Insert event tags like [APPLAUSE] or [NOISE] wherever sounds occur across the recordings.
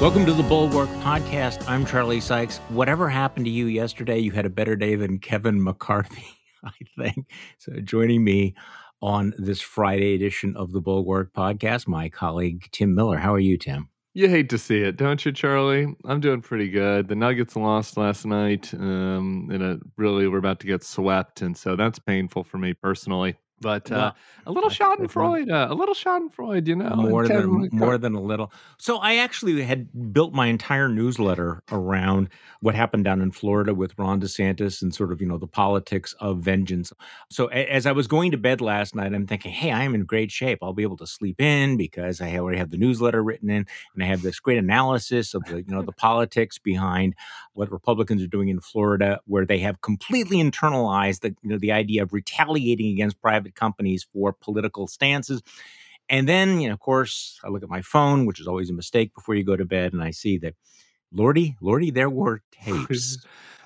Welcome to the Bulwark Podcast. I'm Charlie Sykes. Whatever happened to you yesterday, you had a better day than Kevin McCarthy, [LAUGHS] I think. So, joining me on this Friday edition of the Bulwark Podcast, my colleague Tim Miller. How are you, Tim? You hate to see it, don't you, Charlie? I'm doing pretty good. The Nuggets lost last night, um, and it really we're about to get swept, and so that's painful for me personally. But uh, a little Schadenfreude, uh, a little Schadenfreude, you know, more than more than a little. So I actually had built my entire newsletter around what happened down in Florida with Ron DeSantis and sort of you know the politics of vengeance. So a- as I was going to bed last night, I'm thinking, hey, I am in great shape. I'll be able to sleep in because I already have the newsletter written in, and I have this great analysis of the you know the [LAUGHS] politics behind what Republicans are doing in Florida, where they have completely internalized the you know the idea of retaliating against private private companies for political stances. And then, you know, of course, I look at my phone, which is always a mistake before you go to bed, and I see that, Lordy, Lordy, there were [LAUGHS] tapes.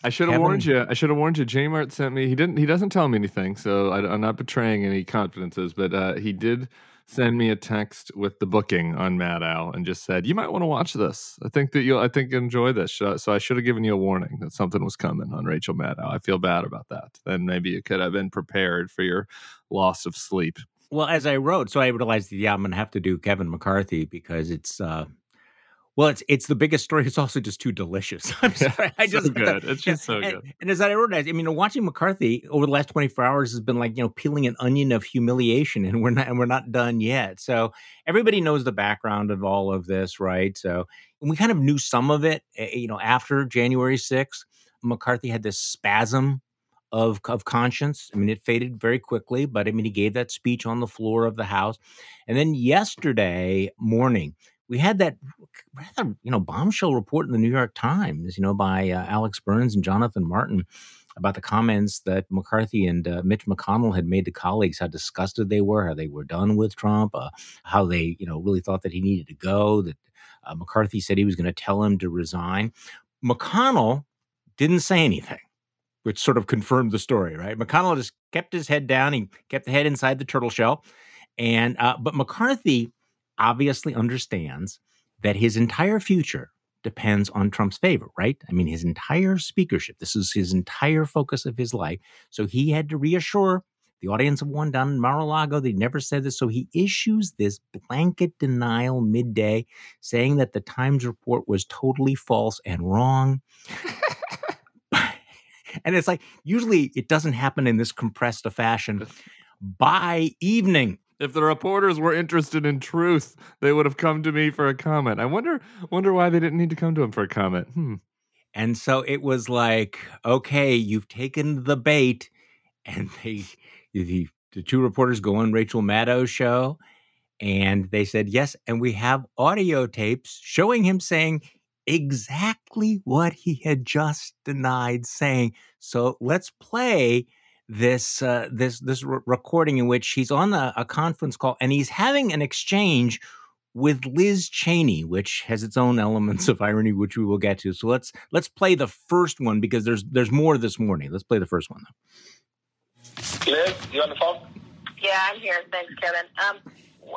I should have warned you. I should have warned you. Jmart sent me. He didn't. He doesn't tell me anything, so I, am not betraying any confidences. But uh, he did send me a text with the booking on Maddow and just said, "You might want to watch this. I think that you'll. I think you'll enjoy this." So I should have given you a warning that something was coming on Rachel Maddow. I feel bad about that. Then maybe you could have been prepared for your loss of sleep. Well, as I wrote, so I realized yeah, I'm going to have to do Kevin McCarthy because it's uh, well, it's it's the biggest story. It's also just too delicious. [LAUGHS] I'm sorry. [LAUGHS] I just so [LAUGHS] good. It's just so and, good. And as I realized, I mean, watching McCarthy over the last 24 hours has been like you know peeling an onion of humiliation, and we're not and we're not done yet. So everybody knows the background of all of this, right? So we kind of knew some of it, eh, you know, after January 6th. McCarthy had this spasm of of conscience. I mean, it faded very quickly, but I mean, he gave that speech on the floor of the House, and then yesterday morning we had that rather you know bombshell report in the New York Times, you know, by uh, Alex Burns and Jonathan Martin about the comments that McCarthy and uh, Mitch McConnell had made to colleagues, how disgusted they were, how they were done with Trump, uh, how they you know really thought that he needed to go. That uh, McCarthy said he was going to tell him to resign. McConnell didn't say anything which sort of confirmed the story, right? McConnell just kept his head down. He kept the head inside the turtle shell. And uh, but McCarthy obviously understands that his entire future depends on Trump's favor, right? I mean, his entire speakership, this is his entire focus of his life. So he had to reassure the audience of one down in Mar-a-Lago. They never said this. So he issues this blanket denial midday saying that the Times report was totally false and wrong. [LAUGHS] and it's like, usually it doesn't happen in this compressed a fashion. By evening, if the reporters were interested in truth, they would have come to me for a comment. I wonder wonder why they didn't need to come to him for a comment. Hmm. And so it was like, okay, you've taken the bait, [LAUGHS] and they the, the two reporters go on Rachel Maddow's show, and they said yes, and we have audio tapes showing him saying exactly what he had just denied saying. So let's play this uh, this this re- recording in which he's on a, a conference call and he's having an exchange with Liz Cheney, which has its own elements of irony, which we will get to. So let's let's play the first one because there's there's more this morning. Let's play the first one though. Liz, you on the phone? Yeah, I'm here. Thanks, Kevin. Um,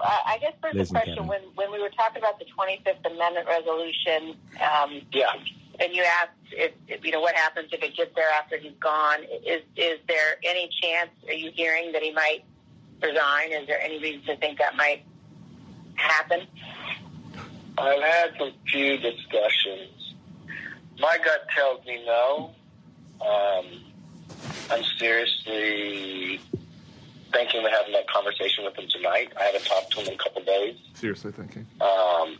I guess first Liz a question when when we were talking about the 25th Amendment resolution. Um, yeah and you asked if, if, you know what happens if it gets there after he's gone. Is is there any chance? Are you hearing that he might resign? Is there any reason to think that might happen? I've had some few discussions. My gut tells me no. Um, I'm seriously thinking of having that conversation with him tonight. I haven't talked to him in a couple days. Seriously thinking. Um,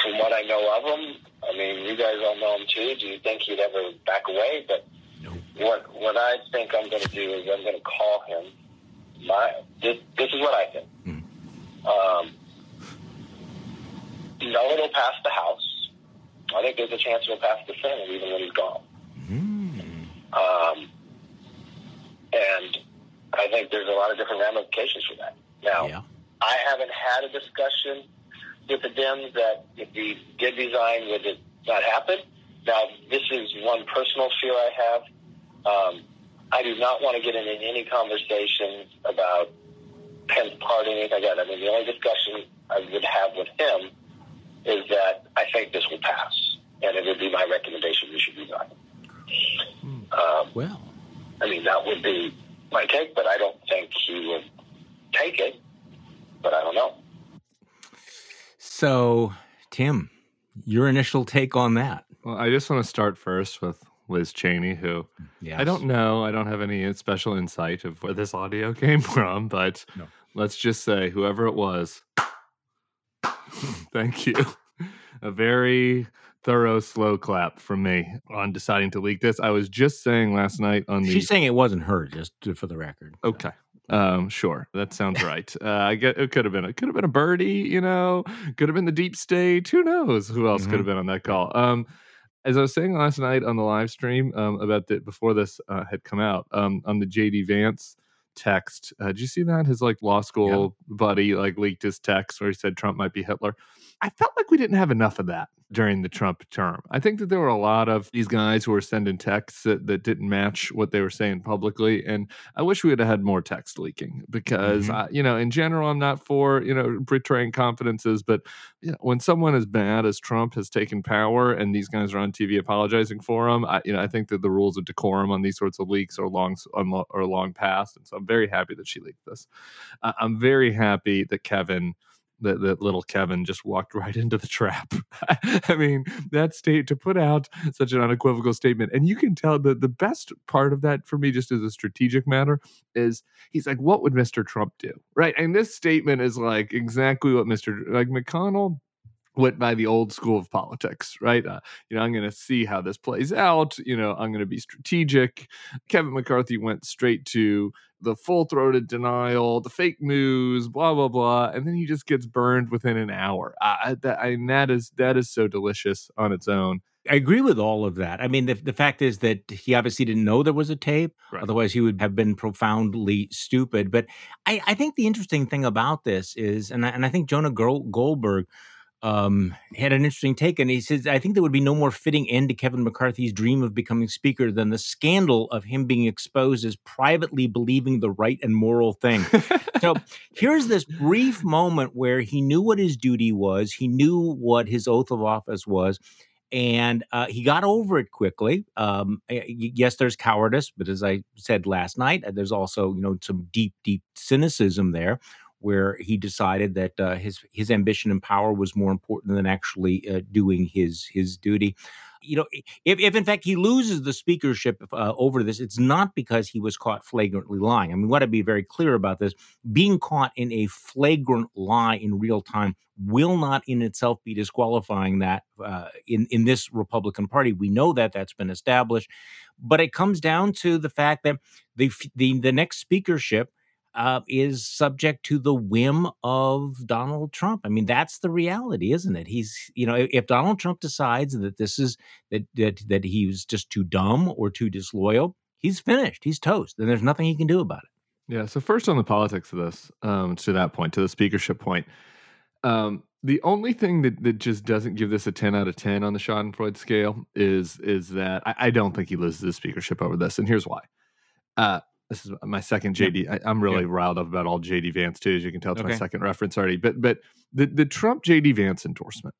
from what I know of him, I mean, you guys all know him too. Do you think he'd ever back away? But no. what what I think I'm going to do is I'm going to call him. My this, this is what I think. Mm. Um, no, it'll pass the House. I think there's a chance it'll pass the Senate even when he's gone. Mm. Um, and I think there's a lot of different ramifications for that. Now, yeah. I haven't had a discussion with the Dems that if he did resign, would it not happen? Now, this is one personal fear I have. Um, I do not want to get into any conversation about Pence party, anything like that. I mean, the only discussion I would have with him is that I think this will pass, and it would be my recommendation we should resign. Um, Well, I mean, that would be my take, but I don't think he would take it. But I don't know. So Tim, your initial take on that? Well, I just want to start first with Liz Cheney, who Yeah, I don't know. I don't have any special insight of where this audio [LAUGHS] came from, but No. let's just say whoever it was, thank you. A very thorough slow clap from me on deciding to leak this. I was just saying last night on the She's saying it wasn't her, just for the record. Okay. Um, sure, that sounds right. Uh, I get it could have been it could have been a birdie, you know, could have been the deep state. Who knows who else could Mhm. have been on that call? Um, as I was saying last night on the live stream um, about the before this uh, had come out um, on the JD Vance text. Uh, did you see that his like law school buddy like leaked his text where he said Trump might be Hitler? I felt like we didn't have enough of that during the Trump term. I think that there were a lot of these guys who were sending texts that, that didn't match what they were saying publicly. And I wish we would have had more text leaking because, Mhm. I, you know, in general, I'm not for, you know, betraying confidences. But you know, when someone as bad as Trump has taken power and these guys are on TV apologizing for him, I, you know, I think that the rules of decorum on these sorts of leaks are long, are long past. And so I'm very happy that she leaked this. Uh, I'm very happy that Kevin that, that little Kevin just walked [LAUGHS] right into the trap. I mean, that state to put out such an unequivocal statement. And you can tell that the best part of that for me, just as a strategic matter, is he's like, what would Mr. Trump do? Right. And this statement is like exactly what Mr. like McConnell went by the old school of politics, right? Uh, you know, I'm going to see how this plays out. You know, I'm going to be strategic. Kevin McCarthy went straight to the full throated denial, the fake news, blah blah blah, and then he just gets burned within an hour. I, that I, and that is that is so delicious on its own. I agree with all of that. I mean, the, the fact is that he obviously didn't know there was a tape. Right. Otherwise, he would have been profoundly stupid. But I, I think the interesting thing about this is, and I, and I think Jonah Gol- Goldberg um, had an interesting take, and he says, I think there would be no more fitting end to Kevin McCarthy's dream of becoming Speaker than the scandal of him being exposed as privately believing the right and moral thing. so [LAUGHS] here's this brief moment where he knew what his duty was, he knew what his oath of office was, and uh, he got over it quickly. Um, yes, there's cowardice, but as I said last night, uh, there's also you know some deep, deep cynicism there, where he decided that uh, his his ambition and power was more important than actually uh, doing his his duty. You know, if, if in fact he loses the speakership uh, over this, it's not because he was caught flagrantly lying. I mean, we want to be very clear about this. Being caught in a flagrant lie in real time will not in itself be disqualifying that uh, in in this Republican Party. We know that that's been established, but it comes down to the fact that the the the next speakership uh, is subject to the whim of Donald Trump. I mean, that's the reality, isn't it? He's you know if, Donald Trump decides that this is that that that he was just too dumb or too disloyal, he's finished. He's toast, and there's nothing he can do about it. Yeah. So first on the politics of this, um, to that point, to the speakership point, um, the only thing that, that just doesn't give this a ten out of ten on the Schadenfreude scale is is that I, I don't think he loses the speakership over this, and here's why. Uh, this is my second Yeah. JD. I, am really Yeah. riled up about all JD Vance too, as you can tell. It's my second reference already. But but the the Trump JD Vance endorsement.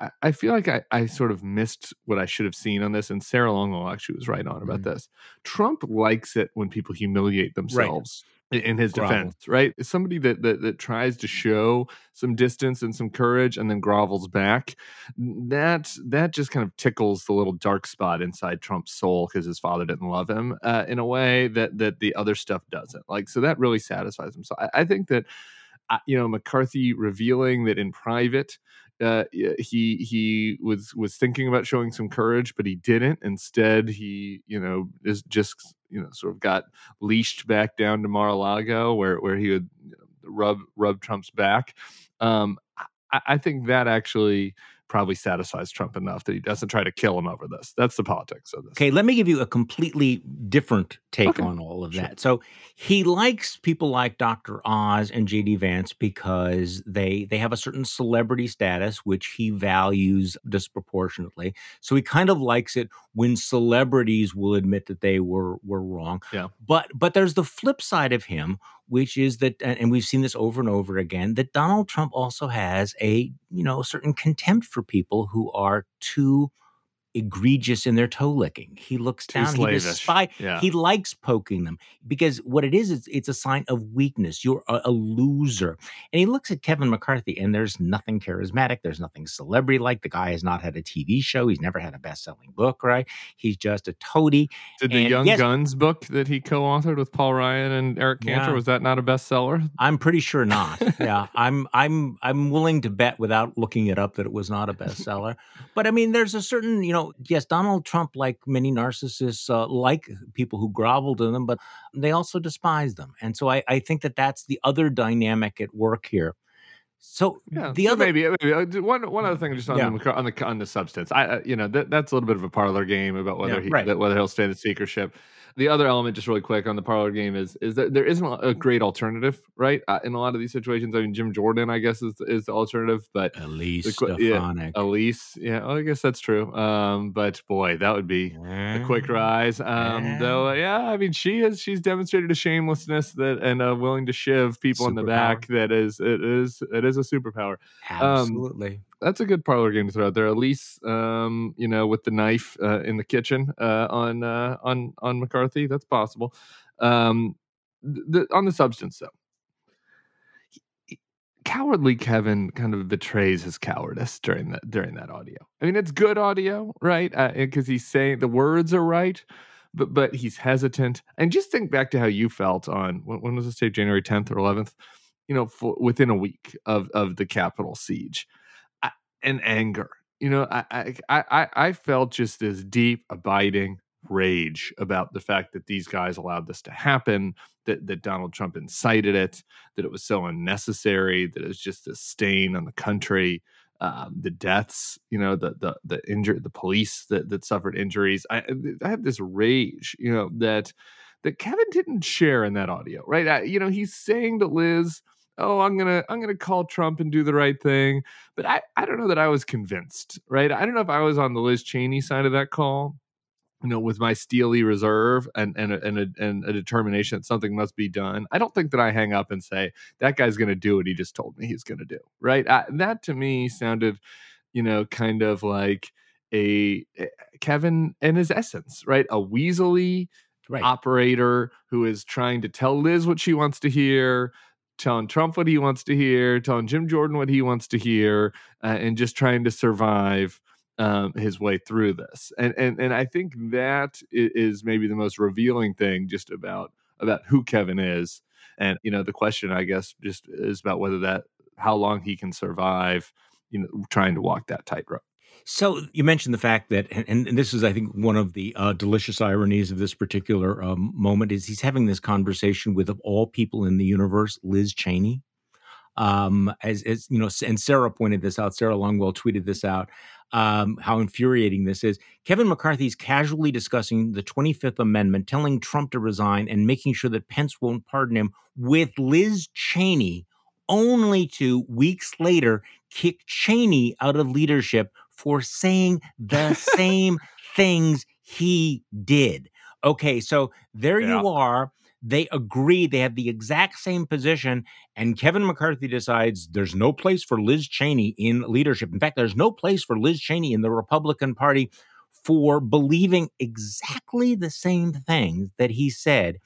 I, I feel like I, I sort of missed what I should have seen on this, and Sarah Longwell actually was right on about Mhm. this. Trump likes it when people humiliate themselves in, in his Grovel. defense, right? It's somebody that, that that tries to show some distance and some courage, and then grovels back. That that just kind of tickles the little dark spot inside Trump's soul because his father didn't love him uh, in a way that that the other stuff doesn't. Like, so that really satisfies him. So I, I think that uh, you know McCarthy revealing that in private uh, he he was was thinking about showing some courage, but he didn't. Instead, he you know is just you know sort of got leashed back down to Mar-a-Lago, where where he would rub rub Trump's back. Um, I, I think that actually probably satisfies Trump enough that he doesn't try to kill him over this. That's the politics of this. Okay, let me give you a completely different take Okay, on all of sure. that. So he likes people like Dr. Oz and JD Vance because they they have a certain celebrity status which he values disproportionately. So he kind of likes it when celebrities will admit that they were were wrong. Yeah. But but there's the flip side of him which is that, and we've seen this over and over again, that Donald Trump also has a, you know, certain contempt for people who are too egregious in their toe licking. He looks Too down. He slavish. despise. Yeah. He likes poking them because what it is, is it's a sign of weakness. You're a, a loser. And he looks at Kevin McCarthy, and there's nothing charismatic. There's nothing celebrity like. The guy has not had a TV show. He's never had a best selling book. Right? He's just a toady. Did the Young yes- Guns book that he co-authored with Paul Ryan and Eric Cantor Yeah. was that not a bestseller? I'm pretty sure not. [LAUGHS] yeah, I'm I'm I'm willing to bet without looking it up that it was not a bestseller. But I mean, there's a certain, you know, yes, Donald Trump, like many narcissists, uh, like people who grovel to them, but they also despise them. And so I, I think that that's the other dynamic at work here. So Yeah, the so other, maybe, maybe uh, one one other thing just on Yeah. the on the on the substance. I uh, you know that that's a little bit of a parlor game about whether Yeah, he right. that whether he'll stay in the speakership. The other element, just really quick on the parlor game, is is that there isn't a great alternative, right? Uh, in a lot of these situations, I mean, Jim Jordan, I guess, is is the alternative, but Elise the yeah, Stefanik. Elise, yeah, well, I guess that's true. Um, but boy, that would be a quick rise. Um, Yeah. though, yeah, I mean, she has she's demonstrated a shamelessness that and uh, willing to shiv people in the back. That is it is it is a superpower. Absolutely. That's a good parlor game to throw out there. Elise, um, you know, with the knife uh, in the kitchen uh, on uh, on on McCarthy, that's possible. Um, on the substance, though, cowardly Kevin kind of betrays his cowardice during that during that audio. I mean, it's good audio, right? Because he's saying the words are right, but but he's hesitant. And just think back to how you felt on when, when was this tape? January tenth or eleventh? You know, for, within a week of of the Capitol siege, and anger. You know, I I I, I- felt just this deep, abiding rage about the fact that these guys allowed this to happen, that that Donald Trump incited it, that it was so unnecessary, that it was just a stain on the country. Um, the deaths, you know, the the the injury, the police that that suffered injuries. I I had this rage, you know, that that Kevin didn't share in that audio, right? I, you know, he's saying to Liz, "Oh, I'm gonna I'm gonna call Trump and do the right thing," but I I don't know that I was convinced, right? I don't know if I was on the Liz Cheney side of that call you know, with my steely reserve and and a, and a, and a determination that something must be done, I don't think that I hang up and say that guy's going to do what he just told me he's going to do. Right? I, that to me sounded, you know, kind of like a, a Kevin in his essence, right? A weaselly right. operator who is trying to tell Liz what she wants to hear, telling Trump what he wants to hear, telling Jim Jordan what he wants to hear, uh, and just trying to survive um, his way through this. And and and I think that is maybe the most revealing thing just about about who Kevin is. And you know, the question I guess just is about whether that how long he can survive, you know, trying to walk that tightrope. So you mentioned the fact that, and, and this is, I think, one of the uh, delicious ironies of this particular um, moment is he's having this conversation with, of all people in the universe, Liz Cheney. Um, as, as you know, and Sarah pointed this out. Sarah Longwell tweeted this out. Um, how infuriating this is. Kevin McCarthy's casually discussing the 25th Amendment, telling Trump to resign and making sure that Pence won't pardon him with Liz Cheney, only to weeks later kick Cheney out of leadership for saying the same things he did. Okay, so there Yeah. you are. They agree. They have the exact same position. And Kevin McCarthy decides there's no place for Liz Cheney in leadership. In fact, there's no place for Liz Cheney in the Republican Party for believing exactly the same things that he said.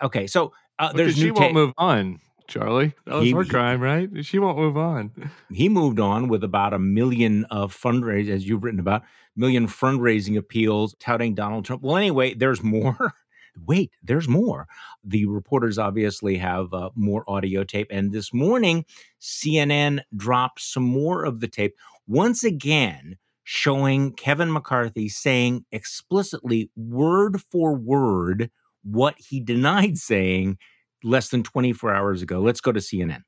Okay, so uh, there's she won't move on, Charlie. That was He- her crime, right? She won't move on. he moved on with about a million of fundraise, as you've written about, million fundraising appeals touting Donald Trump. Well, anyway, there's more. [LAUGHS] Wait, there's more. The reporters obviously have uh, more audio tape. And this morning, CNN dropped some more of the tape, once again showing Kevin McCarthy saying explicitly, word for word, what he denied saying less than 24 hours ago. Let's go to CNN.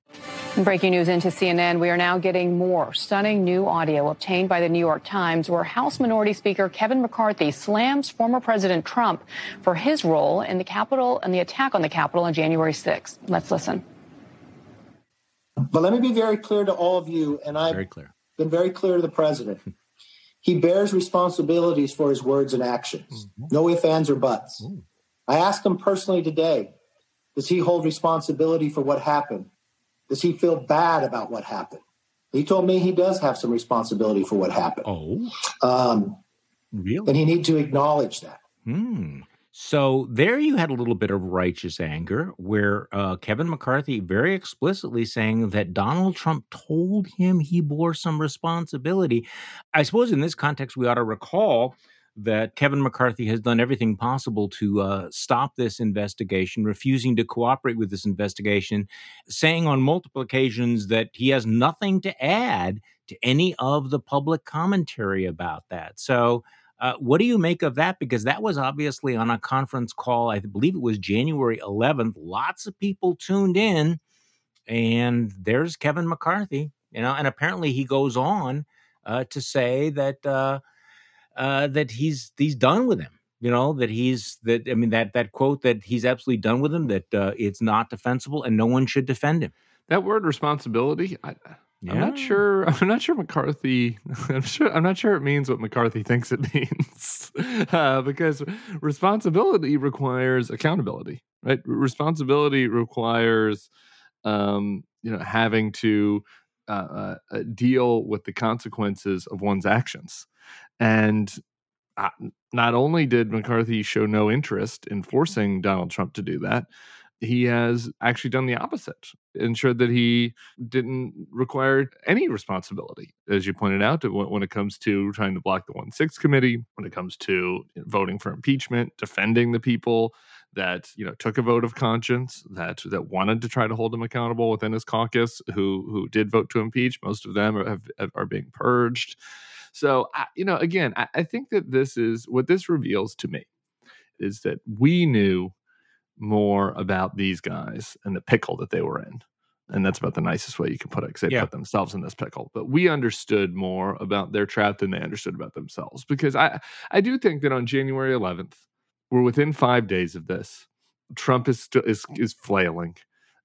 Breaking news into CNN. We are now getting more stunning new audio obtained by the New York Times where House Minority Speaker Kevin McCarthy slams former President Trump for his role in the Capitol and the attack on the Capitol on January 6th. Let's listen. But let me be very clear to all of you, and I've Very clear. been very clear to the president. He bears responsibilities for his words and actions. Mm-hmm. No ifs, ands, or buts. Mm. I asked him personally today Does he hold responsibility for what happened? Does he feel bad about what happened? He told me he does have some responsibility for what happened. Oh, um, really? And he need to acknowledge that. Hmm. So there you had a little bit of righteous anger where uh, Kevin McCarthy very explicitly saying that Donald Trump told him he bore some responsibility. I suppose in this context, we ought to recall that Kevin McCarthy has done everything possible to uh, stop this investigation, refusing to cooperate with this investigation, saying on multiple occasions that he has nothing to add to any of the public commentary about that. So, uh, what do you make of that? Because that was obviously on a conference call, I believe it was January 11th. Lots of people tuned in, and there's Kevin McCarthy, you know, and apparently he goes on uh, to say that uh, that he's he's done with him. You know that he's that. I mean that that quote that he's absolutely done with him. That uh, it's not defensible and no one should defend him. That word responsibility. I, I'm not sure. [LAUGHS] I'm not sure McCarthy. [LAUGHS] I'm sure. I'm not sure it means what McCarthy thinks it [LAUGHS] means, uh, because responsibility requires accountability, right? Responsibility requires, um, you know, having to uh, uh, uh deal with the consequences of one's actions. And uh, not only did McCarthy show no interest in forcing Donald Trump to do that, he has actually done the opposite, ensured that he didn't require any responsibility, as you pointed out, when it comes to trying to block the 1 6 committee, when it comes to voting for impeachment, defending the people that you know took a vote of conscience that that wanted to try to hold him accountable within his caucus who who did vote to impeach most of them are, have, are being purged so, I, you know, again, I, I think that this is what this reveals to me is that we knew more about these guys and the pickle that they were in. And that's about the nicest way you can put it because they yeah. put themselves in this pickle. But we understood more about their trap than they understood about themselves. Because I, I do think that on January 11th, we're within five days of this. Trump is still is is flailing.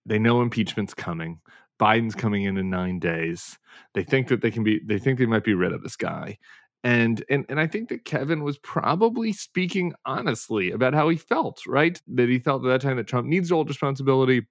They know impeachment's coming. Biden's mm-hmm. coming in in nine days. They think that they can be. They think they might be rid of this guy. And and and I think that Kevin was probably speaking honestly about how he felt. Right, that he felt at that time that Trump needs to hold responsibility.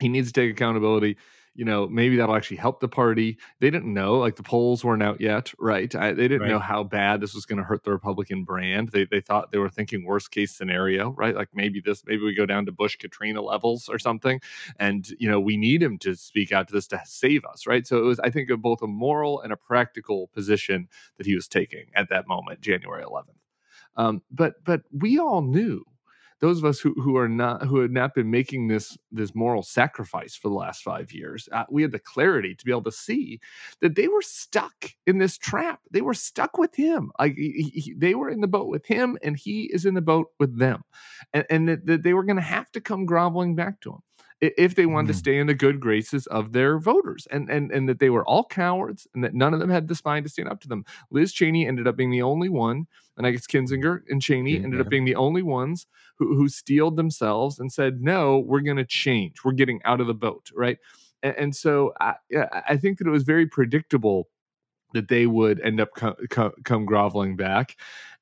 He needs to take accountability you know, maybe that'll actually help the party. They didn't know, like the polls weren't out yet, right? I, they didn't right. know how bad this was going to hurt the Republican brand. They, they thought they were thinking worst case scenario, right? Like maybe this, maybe we go down to Bush Katrina levels or something. And, you know, we need him to speak out to this to save us, right? So it was, I think, of both a moral and a practical position that he was taking at that moment, January 11th. Um, but but we all knew those of us who, who are not who had not been making this this moral sacrifice for the last five years uh, we had the clarity to be able to see that they were stuck in this trap. They were stuck with him. Like he, he, they were in the boat with him and he is in the boat with them. And, and that, that they were going to have to come groveling back to him if they wanted mm. to stay in the good graces of their voters and, and and that they were all cowards and that none of them had the spine to stand up to them. Liz Cheney ended up being the only one, and I guess Kinzinger and Cheney ended up being the only ones who, who steeled themselves and said, no, we're going to change. We're getting out of the boat, right? And, and so I, I think that it was very predictable that they would end up co- co- come groveling back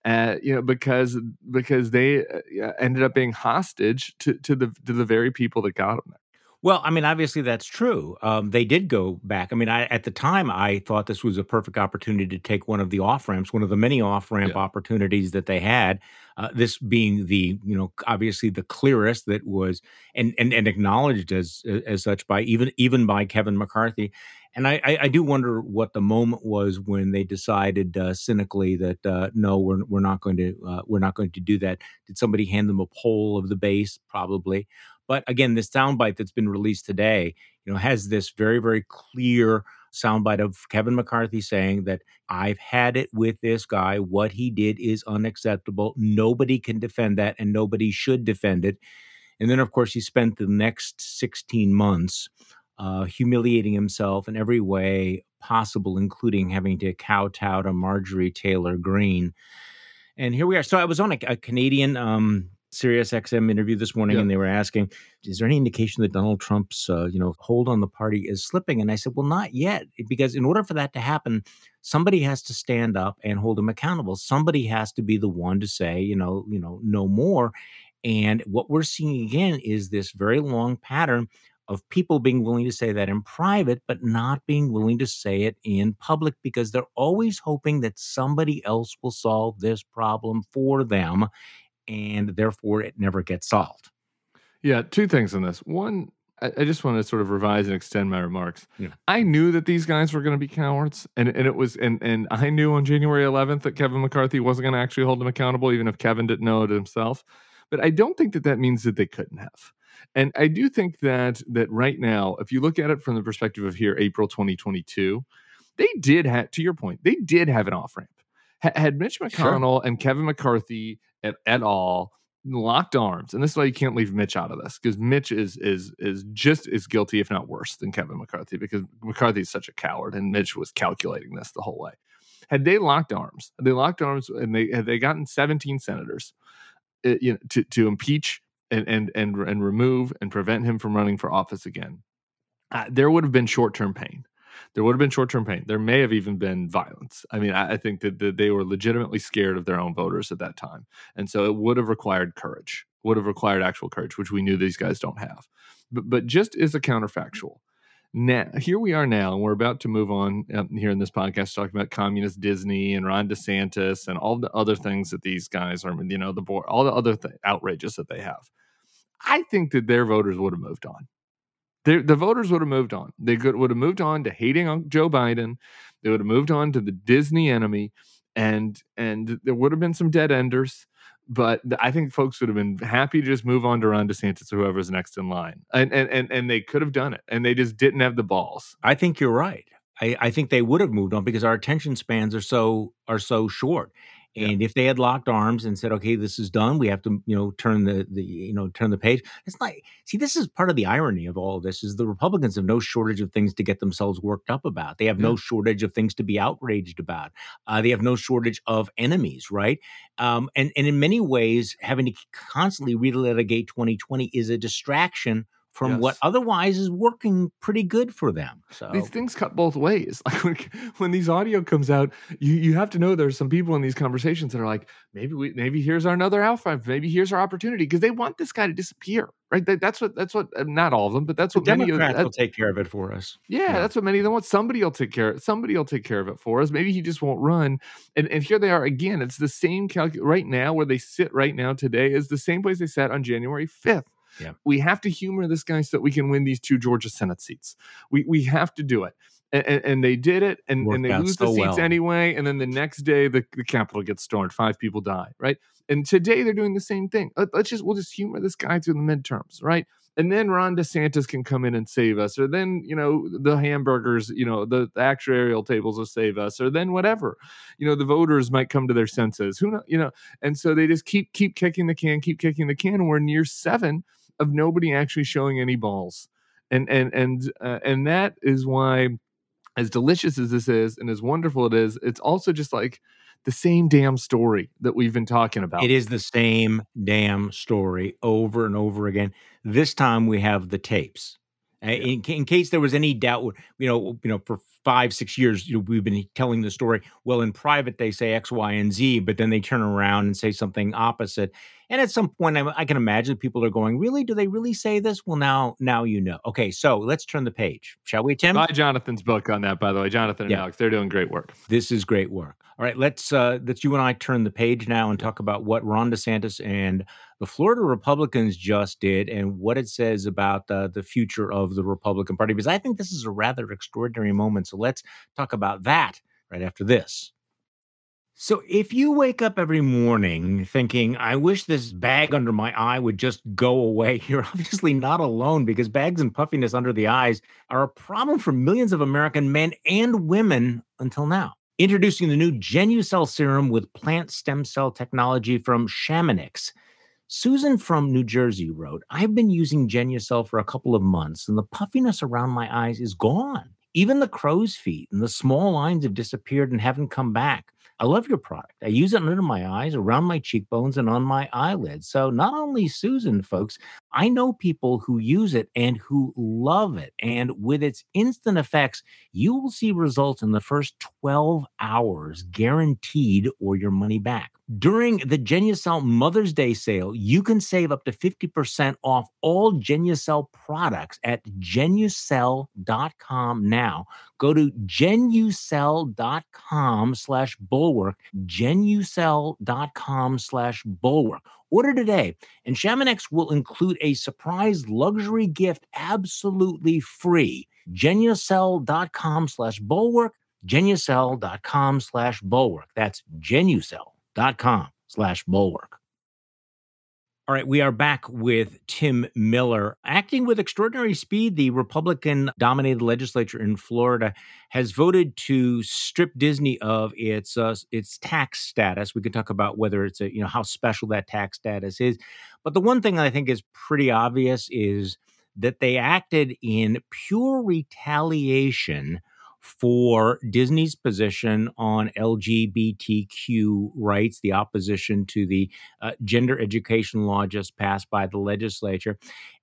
uh, you know, because because they uh, ended up being hostage to to the to the very people that got them there. Well, I mean, obviously that's true. Um, they did go back. I mean, I, at the time, I thought this was a perfect opportunity to take one of the off ramps, one of the many off ramp yeah. opportunities that they had. Uh, this being the, you know, obviously the clearest that was and and, and acknowledged as as such by even even by Kevin McCarthy. And I, I, I do wonder what the moment was when they decided uh, cynically that uh, no, we're we're not going to uh, we're not going to do that. Did somebody hand them a poll of the base? Probably. But again, this soundbite that's been released today, you know, has this very very clear soundbite of Kevin McCarthy saying that I've had it with this guy. What he did is unacceptable. Nobody can defend that, and nobody should defend it. And then, of course, he spent the next 16 months uh, humiliating himself in every way possible, including having to kowtow to Marjorie Taylor Greene. And here we are. So I was on a, a Canadian um, Sirius XM interview this morning, and they were asking, "Is there any indication that Donald Trump's, uh, you know, hold on the party is slipping?" And I said, "Well, not yet, because in order for that to happen, somebody has to stand up and hold him accountable. Somebody has to be the one to say, you know, you know, no more." And what we're seeing again is this very long pattern of people being willing to say that in private, but not being willing to say it in public because they're always hoping that somebody else will solve this problem for them. And therefore, it never gets solved. Yeah, two things on this. One, I, just want to sort of revise and extend my remarks. Yeah. I knew that these guys were going to be cowards, and and it was and and I knew on January 11th that Kevin McCarthy wasn't going to actually hold them accountable, even if Kevin didn't know it himself. But I don't think that that means that they couldn't have. And I do think that that right now, if you look at it from the perspective of here, April 2022, they did have, to your point, they did have an off ramp. had Mitch McConnell sure. and Kevin McCarthy at, at all locked arms, and this is why you can't leave Mitch out of this because Mitch is is is just as guilty, if not worse, than Kevin McCarthy because McCarthy is such a coward, and Mitch was calculating this the whole way. Had they locked arms, had they locked arms, and they had they gotten 17 senators, it, uh, you know, to to impeach and and and and remove and prevent him from running for office again, uh, there would have been short term pain. There would have been short term pain. There may have even been violence. I mean, I, I think that, that they were legitimately scared of their own voters at that time, and so it would have required courage. Would have required actual courage, which we knew these guys don't have. But but just as a counterfactual, now here we are now, and we're about to move on um, here in this podcast talking about communist Disney and Ron DeSantis and all the other things that these guys are, you know, the board, all the other th- outrages that they have. I think that their voters would have moved on. The voters would have moved on. They could, would have moved on to hating Joe Biden. They would have moved on to the Disney enemy, and and there would have been some dead enders. But I think folks would have been happy to just move on to Ron DeSantis or whoever's next in line, and and and, and they could have done it, and they just didn't have the balls. I think you're right. I, I think they would have moved on because our attention spans are so are so short. And yeah. if they had locked arms and said, "Okay, this is done. We have to, you know, turn the the you know turn the page," it's like, see, this is part of the irony of all of this: is the Republicans have no shortage of things to get themselves worked up about. They have yeah. no shortage of things to be outraged about. Uh, they have no shortage of enemies, right? Um, and and in many ways, having to constantly relitigate 2020 is a distraction from yes. what otherwise is working pretty good for them. So these things cut both ways. [LAUGHS] Like when, when these audio comes out, you you have to know there's some people in these conversations that are like, maybe we maybe here's our another alpha, maybe here's our opportunity because they want this guy to disappear, right? That, that's what that's what uh, not all of them, but that's what the many Democrats of, will take care of it for us. Yeah, yeah, that's what many of them want. Somebody will take care. Somebody will take care of it for us. Maybe he just won't run. And and here they are again. It's the same calculation right now where they sit right now today is the same place they sat on January fifth yeah. We have to humor this guy so that we can win these two Georgia Senate seats. We we have to do it. And, and, they did it, and, and they lose so the seats well. anyway. And then the next day, the, the Capitol gets stormed. Five people die, right? And today they're doing the same thing. Let, us just we'll just humor this guy through the midterms, right? And then Ron DeSantis can come in and save us, or then you know the hamburgers, you know the, the actuarial tables will save us, or then whatever, you know the voters might come to their senses. Who know, you know? And so they just keep keep kicking the can, keep kicking the can, and we're near seven of nobody actually showing any balls, and and and uh, and that is why, as delicious as this is and as wonderful it is, it's also just like the same damn story that we've been talking about. It is the same damn story over and over again. This time we have the tapes. Yeah. In, in, case there was any doubt, you know, you know, for five, six years, you know, we've been telling the story. Well, in private, they say X, Y, and Z, but then they turn around and say something opposite. And at some point, I, I, can imagine people are going, "Really? Do they really say this?" Well, now, now you know. Okay, so let's turn the page, shall we, Tim? Buy Jonathan's book on that, by the way. Jonathan and yeah. Alex, they're doing great work. This is great work. All right, let's uh, let's you and I turn the page now and talk about what Ron DeSantis and the Florida Republicans just did and what it says about uh, the future of the Republican Party. Because I think this is a rather extraordinary moment. So let's talk about that right after this. So, if you wake up every morning thinking, I wish this bag under my eye would just go away, [LAUGHS] you're obviously not alone because bags and puffiness under the eyes are a problem for millions of American men and women until now. Introducing the new Genucel serum with plant stem cell technology from Chamonix. Susan from New Jersey wrote, I've been using Genucel for a couple of months and the puffiness around my eyes is gone. Even the crow's feet and the small lines have disappeared and haven't come back. I love your product. I use it under my eyes, around my cheekbones, and on my eyelids. So, not only Susan, folks, I know people who use it and who love it. And with its instant effects, you will see results in the first 12 hours, guaranteed, or your money back. During the Genucel Mother's Day sale, you can save up to 50% off all Genucel products at genucel.com now. Go to genucel.com slash bulwark, genucel.com slash bulwark. Order today, and Chamonix will include a surprise luxury gift absolutely free. genucel.com slash bulwark, genucel.com slash bulwark. That's genucel.com slash bulwark. All right, we are back with Tim Miller. Acting with extraordinary speed, the Republican dominated legislature in Florida has voted to strip Disney of its uh, its tax status. We could talk about whether it's a, you know how special that tax status is. But the one thing I think is pretty obvious is that they acted in pure retaliation for Disney's position on LGBTQ rights, the opposition to the uh, gender education law just passed by the legislature.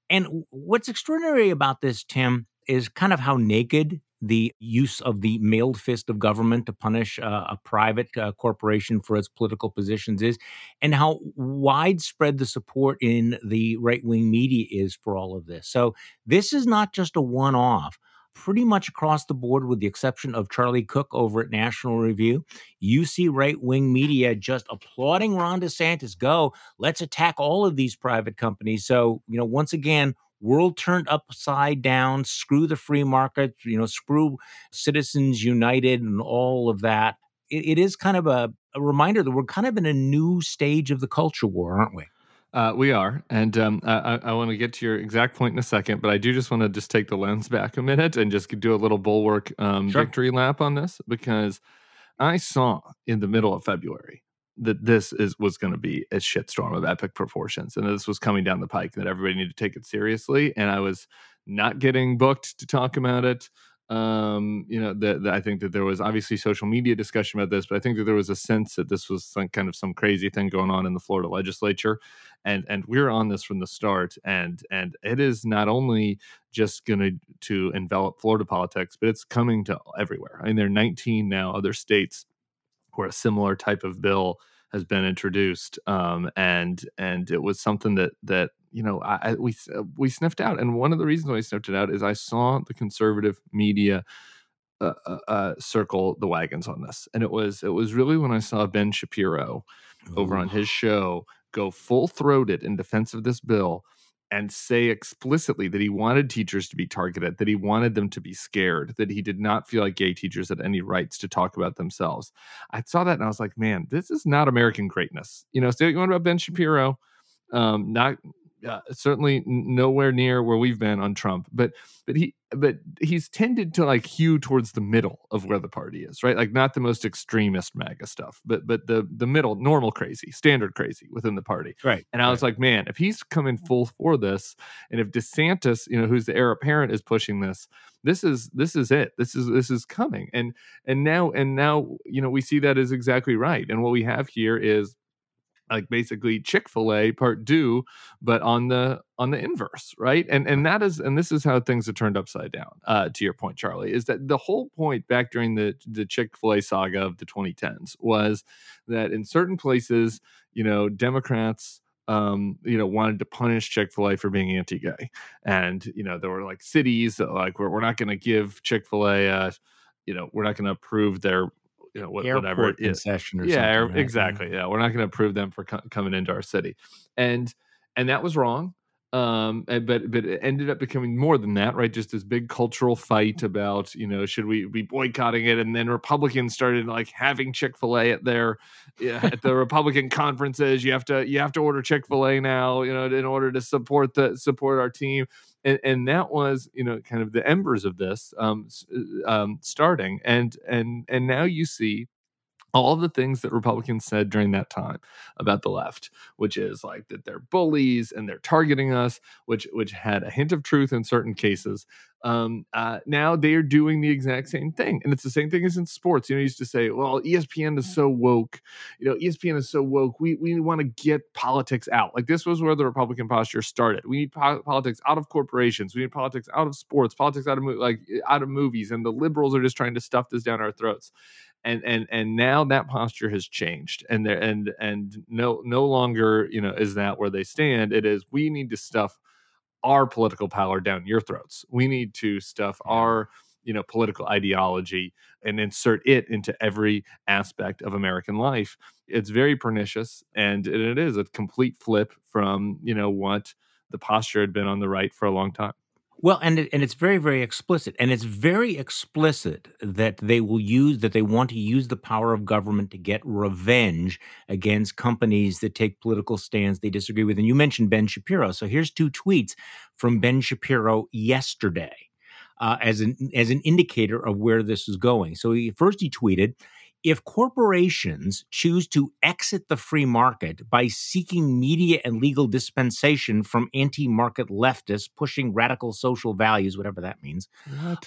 And what's extraordinary about this, Tim, is kind of how naked the use of the mailed fist of government to punish uh, a private uh, corporation for its political positions is, and how widespread the support in the right wing media is for all of this. So, this is not just a one off pretty much across the board, with the exception of Charlie Cooke over at National Review. You see right wing media just applauding Ron DeSantis. Go, let's attack all of these private companies. So, you know, once again, world turned upside down, screw the free market, you know, screw Citizens United and all of that. it, it is kind of a, a reminder that we're kind of in a new stage of the culture war, aren't we? Uh, we are, and um, I, I want to get to your exact point in a second, but I do just want to just take the lens back a minute and just do a little bulwark um, sure. victory lap on this because I saw in the middle of February that this is was going to be a shitstorm of epic proportions, and this was coming down the pike, and that everybody needed to take it seriously, and I was not getting booked to talk about it um you know that i think that there was obviously social media discussion about this but i think that there was a sense that this was some kind of some crazy thing going on in the florida legislature. And and we're on this from the start and and it is not only just going to to envelop florida politics but it's coming to everywhere. I mean there are 19 now other states where a similar type of bill has been introduced um and and it was something that that you know, I, I, we uh, we sniffed out, and one of the reasons why I sniffed it out is I saw the conservative media uh, uh, uh, circle the wagons on this, and it was it was really when I saw Ben Shapiro Ooh. over on his show go full throated in defense of this bill and say explicitly that he wanted teachers to be targeted, that he wanted them to be scared, that he did not feel like gay teachers had any rights to talk about themselves. I saw that and I was like, man, this is not American greatness. You know, say what you want about Ben Shapiro. Um, not uh, certainly nowhere near where we've been on Trump, but but he but he's tended to like hew towards the middle of where the party is, right? Like not the most extremist MAGA stuff, but but the the middle, normal crazy, standard crazy within the party, right? And I right. was like, man, if he's coming full for this, and if DeSantis, you know, who's the heir apparent, is pushing this, this is this is it. This is this is coming, and and now and now, you know, we see that is exactly right. And what we have here is like basically chick-fil-a part two but on the on the inverse right? And and that is and this is how things have turned upside down uh to your point charlie is that the whole point back during the the chick-fil-a saga of the 2010s was that in certain places you know democrats um, you know, wanted to punish Chick Fil A for being anti-gay, and you know, there were like cities that like we're, we're not going to give Chick Fil A, uh, you know, we're not going to approve their you know, Airport whatever concession or yeah, exactly. Right? Yeah, we're not going to approve them for co- coming into our city, and and that was wrong. Um, but but it ended up becoming more than that, right? Just this big cultural fight about you know should we be boycotting it, and then Republicans started like having Chick Fil A at their yeah, at the Republican conferences. You have to you have to order Chick Fil A now, you know, in order to support the support our team and, and that was you know kind of the embers of this um, uh, um, starting and and and now you see all the things that Republicans said during that time about the left, which is like that they're bullies and they're targeting us, which which had a hint of truth in certain cases. Um, uh, now they are doing the exact same thing, and it's the same thing as in sports. You know, used to say, "Well, ESPN is so woke." You know, ESPN is so woke. We we want to get politics out. Like this was where the Republican posture started. We need po- politics out of corporations. We need politics out of sports. Politics out of like out of movies, and the liberals are just trying to stuff this down our throats and and and now that posture has changed and there and and no no longer you know is that where they stand. It is we need to stuff our political power down your throats. We need to stuff our you know political ideology and insert it into every aspect of american life. It's very pernicious and it is a complete flip from you know what the posture had been on the right for a long time well, and it, and it's very very explicit, and it's very explicit that they will use that they want to use the power of government to get revenge against companies that take political stands they disagree with. And you mentioned Ben Shapiro, so here's two tweets from Ben Shapiro yesterday. Uh, as an as an indicator of where this is going. So he, first he tweeted, if corporations choose to exit the free market by seeking media and legal dispensation from anti market leftists pushing radical social values, whatever that means,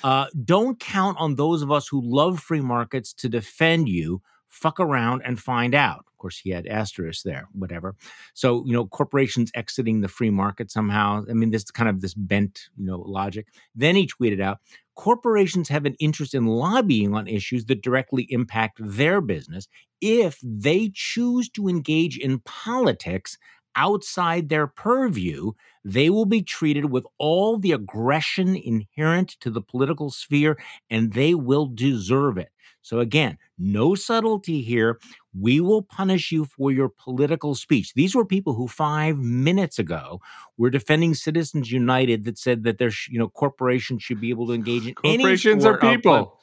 uh, don't count on those of us who love free markets to defend you. Fuck around and find out Of course, he had asterisk there, whatever. So, you know, corporations exiting the free market somehow. I mean, this kind of this bent, you know, logic. Then he tweeted out, corporations have an interest in lobbying on issues that directly impact their business. If they choose to engage in politics outside their purview, they will be treated with all the aggression inherent to the political sphere and they will deserve it. So, again, no subtlety here. We will punish you for your political speech. These were people who five minutes ago were defending Citizens United that said that there's, you know, corporations should be able to [SIGHS] engage in corporations are people.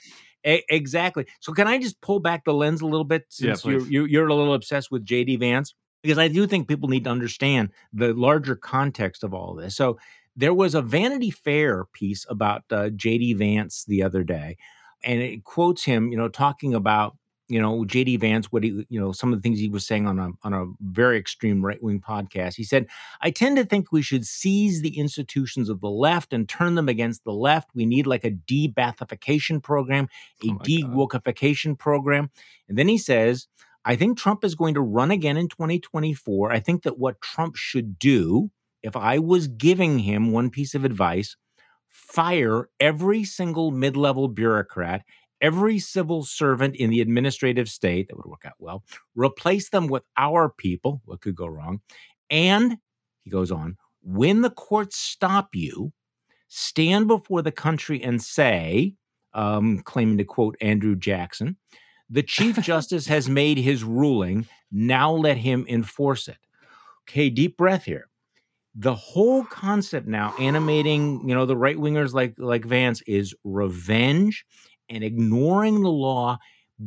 A- exactly. So, can I just pull back the lens a little bit since yeah, you're, you're a little obsessed with JD Vance? Because I do think people need to understand the larger context of all this. So, there was a Vanity Fair piece about uh, JD Vance the other day and it quotes him, you know, talking about you know JD Vance, what he, you know, some of the things he was saying on a on a very extreme right wing podcast. He said, "I tend to think we should seize the institutions of the left and turn them against the left. We need like a de-Baathification program, a oh de-wokeification program." And then he says. I think Trump is going to run again in 2024. I think that what Trump should do, if I was giving him one piece of advice, fire every single mid level bureaucrat, every civil servant in the administrative state, that would work out well, replace them with our people, what could go wrong? And he goes on, when the courts stop you, stand before the country and say, um, claiming to quote Andrew Jackson, the Chief Justice has [LAUGHS] made his ruling. Now let him enforce it. Okay, deep breath here the whole concept now animating you know the right wingers like like vance is revenge and ignoring the law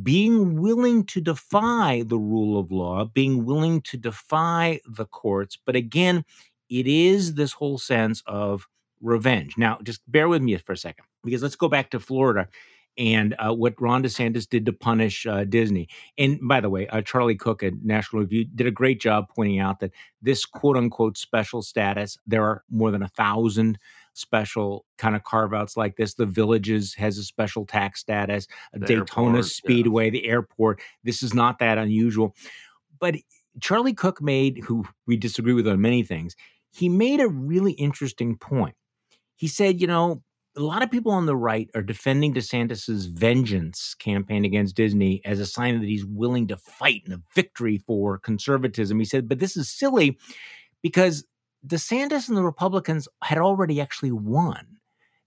being willing to defy the rule of law being willing to defy the courts. But again it is this whole sense of revenge. Now just bear with me for a second because let's go back to florida and uh, what Ron DeSantis did to punish uh, Disney. And by the way, uh, Charlie Cooke at National Review did a great job pointing out that this quote unquote special status, there are more than a thousand special kind of carve outs like this. The Villages has a special tax status, Daytona airport, Speedway, yeah. the airport. This is not that unusual. But Charlie Cooke made, who we disagree with on many things, he made a really interesting point. He said, you know, a lot of people on the right are defending DeSantis's vengeance campaign against Disney as a sign that he's willing to fight in a victory for conservatism. He said, but this is silly because DeSantis and the Republicans had already actually won.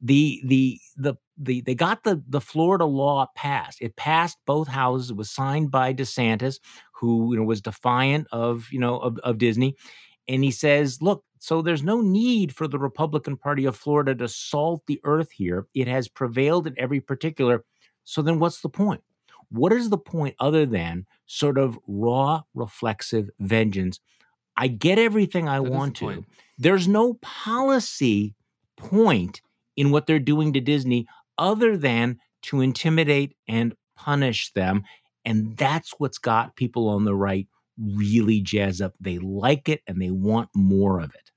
The the the the they got the the Florida law passed. It passed both houses. It was signed by DeSantis, who you know was defiant of you know of, of Disney, and he says, look, so there's no need for the Republican Party of Florida to salt the earth here. It has prevailed in every particular. So then what's the point? What is the point other than sort of raw reflexive vengeance? I get everything I that want to. There's no policy point in what they're doing to Disney other than to intimidate and punish them. And that's what's got people on the right really jazz up. They like it and they want more of it.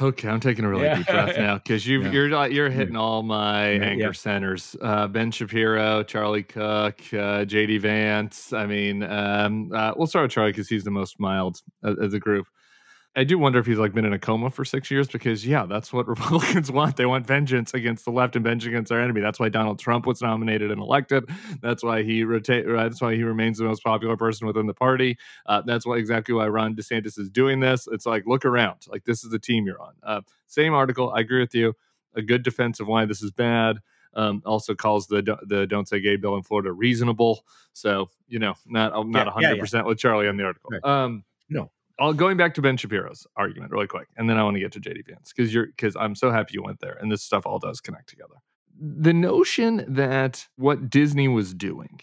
Okay, I'm taking a really yeah. deep breath now because you yeah. you're you're hitting all my yeah. anger centers. Uh, ben Shapiro, Charlie Cooke, uh, JD Vance. I mean, um, uh, we'll start with Charlie because he's the most mild of, as a group. I do wonder if he's like been in a coma for six years because yeah, that's what [LAUGHS] Republicans want. They want vengeance against the left and vengeance against their enemy. That's why Donald Trump was nominated and elected. That's why he rotate. That's why he remains the most popular person within the party. Uh, that's why exactly why Ron DeSantis is doing this. It's like look around. Like this is the team you're on. Uh, same article. I agree with you. A good defense of why this is bad. Um, also calls the the don't say gay bill in Florida reasonable. So you know, not I'm not 100 yeah, yeah, percent with Charlie on the article. Right. Um, no, I'll going back to Ben Shapiro's argument really quick, and then I want to get to JD Vance because you're because I'm so happy you went there, and this stuff all does connect together. The notion that what Disney was doing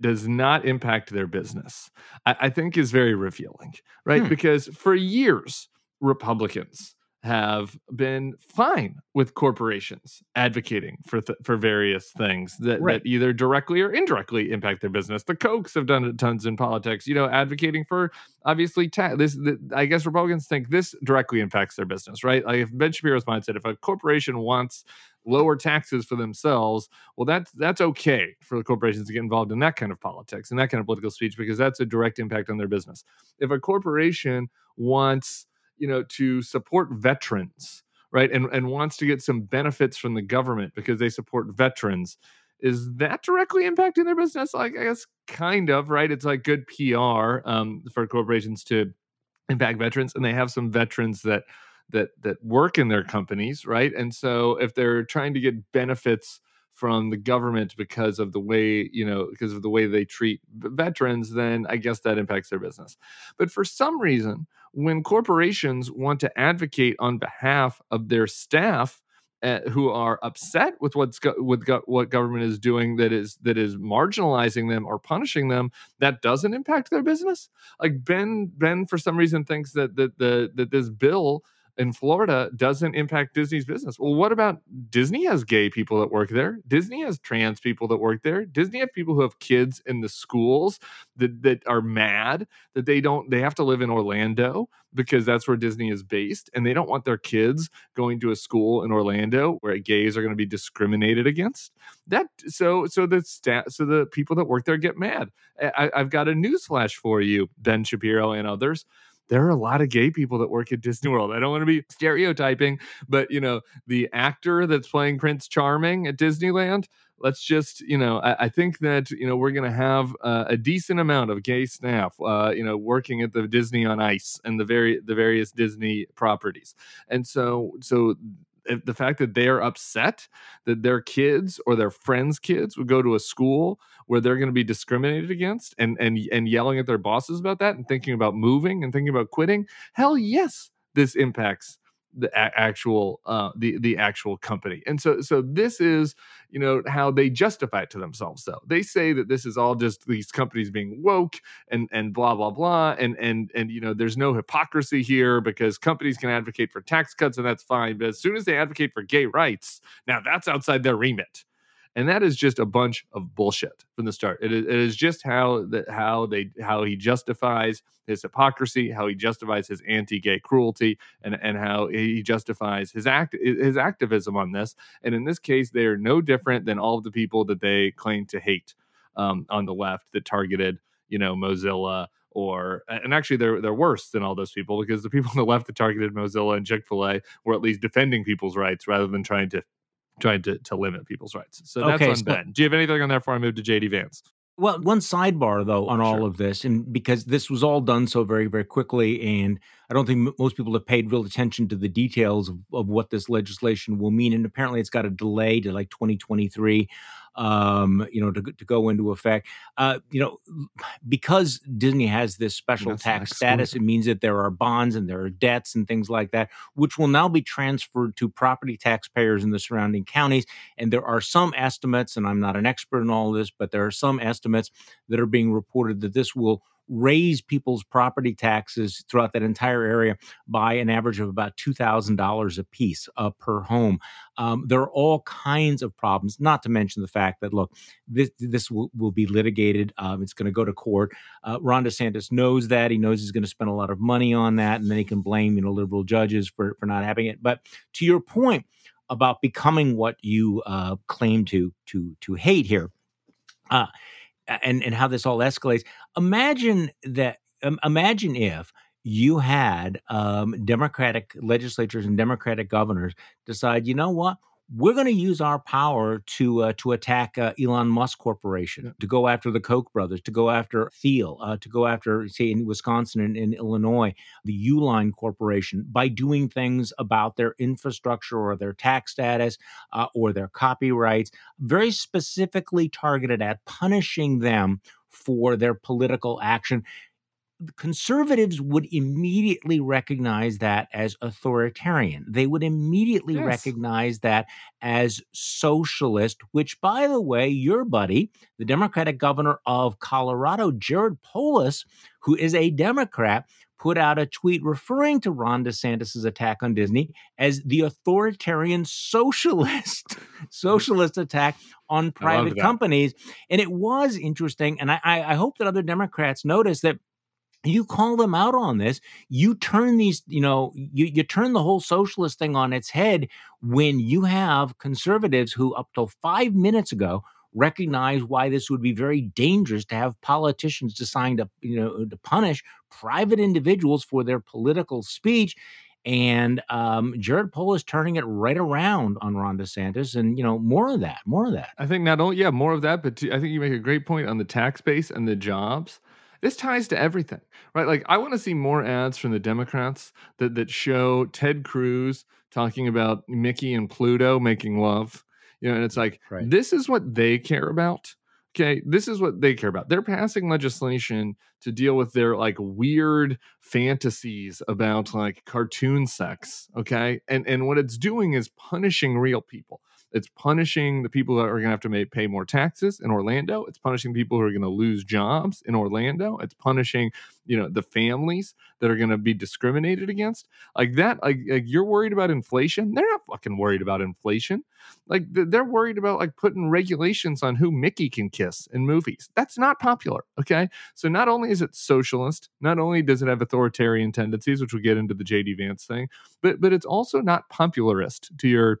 does not impact their business, I, I think, is very revealing, right? Hmm. Because for years, Republicans have been fine with corporations advocating for th- for various things that, right. that either directly or indirectly impact their business. The Kochs have done it tons in politics, you know, advocating for obviously ta- this. The, I guess Republicans think this directly impacts their business, right? Like if Ben Shapiro's mindset, if a corporation wants lower taxes for themselves, well, that's that's okay for the corporations to get involved in that kind of politics and that kind of political speech because that's a direct impact on their business. If a corporation wants you know, to support veterans, right? And and wants to get some benefits from the government because they support veterans. Is that directly impacting their business? Like, I guess kind of, right? It's like good PR um, for corporations to impact veterans, and they have some veterans that that that work in their companies, right? And so if they're trying to get benefits from the government because of the way you know because of the way they treat veterans then i guess that impacts their business. But for some reason when corporations want to advocate on behalf of their staff uh, who are upset with what's go- with go- what government is doing that is that is marginalizing them or punishing them that doesn't impact their business? Like ben ben for some reason thinks that that the that this bill in Florida doesn't impact Disney's business. Well, what about Disney has gay people that work there? Disney has trans people that work there. Disney have people who have kids in the schools that, that are mad that they don't they have to live in Orlando because that's where Disney is based and they don't want their kids going to a school in Orlando where gays are going to be discriminated against. That so so the stat so the people that work there get mad. I, I've got a news flash for you, Ben Shapiro and others there are a lot of gay people that work at Disney World. I don't want to be stereotyping, but you know, the actor that's playing Prince Charming at Disneyland, let's just, you know, I, I think that, you know, we're going to have uh, a decent amount of gay staff, uh, you know, working at the Disney on Ice and the very, the various Disney properties. And so, so the fact that they're upset that their kids or their friends' kids would go to a school where they're going to be discriminated against and and and yelling at their bosses about that and thinking about moving and thinking about quitting, hell yes, this impacts the a- actual uh, the the actual company. And so so this is you know how they justify it to themselves. Though they say that this is all just these companies being woke and and blah blah blah and and and you know there's no hypocrisy here because companies can advocate for tax cuts and that's fine. But as soon as they advocate for gay rights, now that's outside their remit and that is just a bunch of bullshit from the start. It is, it is just how that how they how he justifies his hypocrisy, how he justifies his anti-gay cruelty, and and how he justifies his act his activism on this. And in this case, they are no different than all of the people that they claim to hate um, on the left that targeted you know Mozilla or and actually they're they're worse than all those people because the people on the left that targeted Mozilla and Chick Fil A were at least defending people's rights rather than trying to trying to, to limit people's rights. So that's okay, on so, Ben. Do you have anything on that before I move to JD Vance? Well, one sidebar though on all of this, and because this was all done so very, very quickly, and I don't think m- most people have paid real attention to the details of, of what this legislation will mean. And apparently, it's got a delay to like 2023 um, you know, to, to go into effect. Uh, you know, because Disney has this special tax status, it means that there are bonds and there are debts and things like that, which will now be transferred to property taxpayers in the surrounding counties. And there are some estimates, and I'm not an expert in all this, but there are some estimates that are being reported that this will raise people's property taxes throughout that entire area by an average of about $2,000 a piece uh, per home. Um, there are all kinds of problems, not to mention the fact that, look, this, this will, will be litigated. Um, it's going to go to court. Uh, Ron DeSantis knows that. He knows he's going to spend a lot of money on that, and then he can blame, you know, liberal judges for, for not having it. But to your point about becoming what you uh, claim to, to, to hate here, uh, and and how this all escalates. Imagine that. Um, imagine if you had um, Democratic legislatures and Democratic governors decide, you know what? We're going to use our power to uh, to attack uh, Elon Musk Corporation, to go after the Koch brothers, to go after Thiel, uh, to go after, say, in Wisconsin and in Illinois, the Uline Corporation, by doing things about their infrastructure or their tax status uh, or their copyrights, very specifically targeted at punishing them for their political action conservatives would immediately recognize that as authoritarian. They would immediately yes. recognize that as socialist, which, by the way, your buddy, the Democratic governor of Colorado, Jared Polis, who is a Democrat, put out a tweet referring to Ron DeSantis' attack on Disney as the authoritarian socialist [LAUGHS] socialist attack on private companies. And it was interesting. And I, I hope that other Democrats notice that you call them out on this you turn these you know you, you turn the whole socialist thing on its head when you have conservatives who up till five minutes ago recognize why this would be very dangerous to have politicians decide to you know to punish private individuals for their political speech and um, Jared Polis is turning it right around on Ron DeSantis, and you know more of that, more of that. I think not only yeah, more of that, but I think you make a great point on the tax base and the jobs this ties to everything, right? Like I want to see more ads from the Democrats that that show Ted Cruz talking about Mickey and Pluto making love. You know, and it's like right. this is what they care about. Okay, this is what they care about. They're passing legislation to deal with their like weird fantasies about like cartoon sex, okay? And and what it's doing is punishing real people. It's punishing the people that are going to have to make, pay more taxes in Orlando. It's punishing people who are going to lose jobs in Orlando. It's punishing, you know, the families that are going to be discriminated against. Like that, like, like you're worried about inflation. They're not fucking worried about inflation. Like they're worried about like putting regulations on who Mickey can kiss in movies. That's not popular. Okay. So not only is it socialist, not only does it have authoritarian tendencies, which we'll get into the JD Vance thing, but but it's also not popularist to your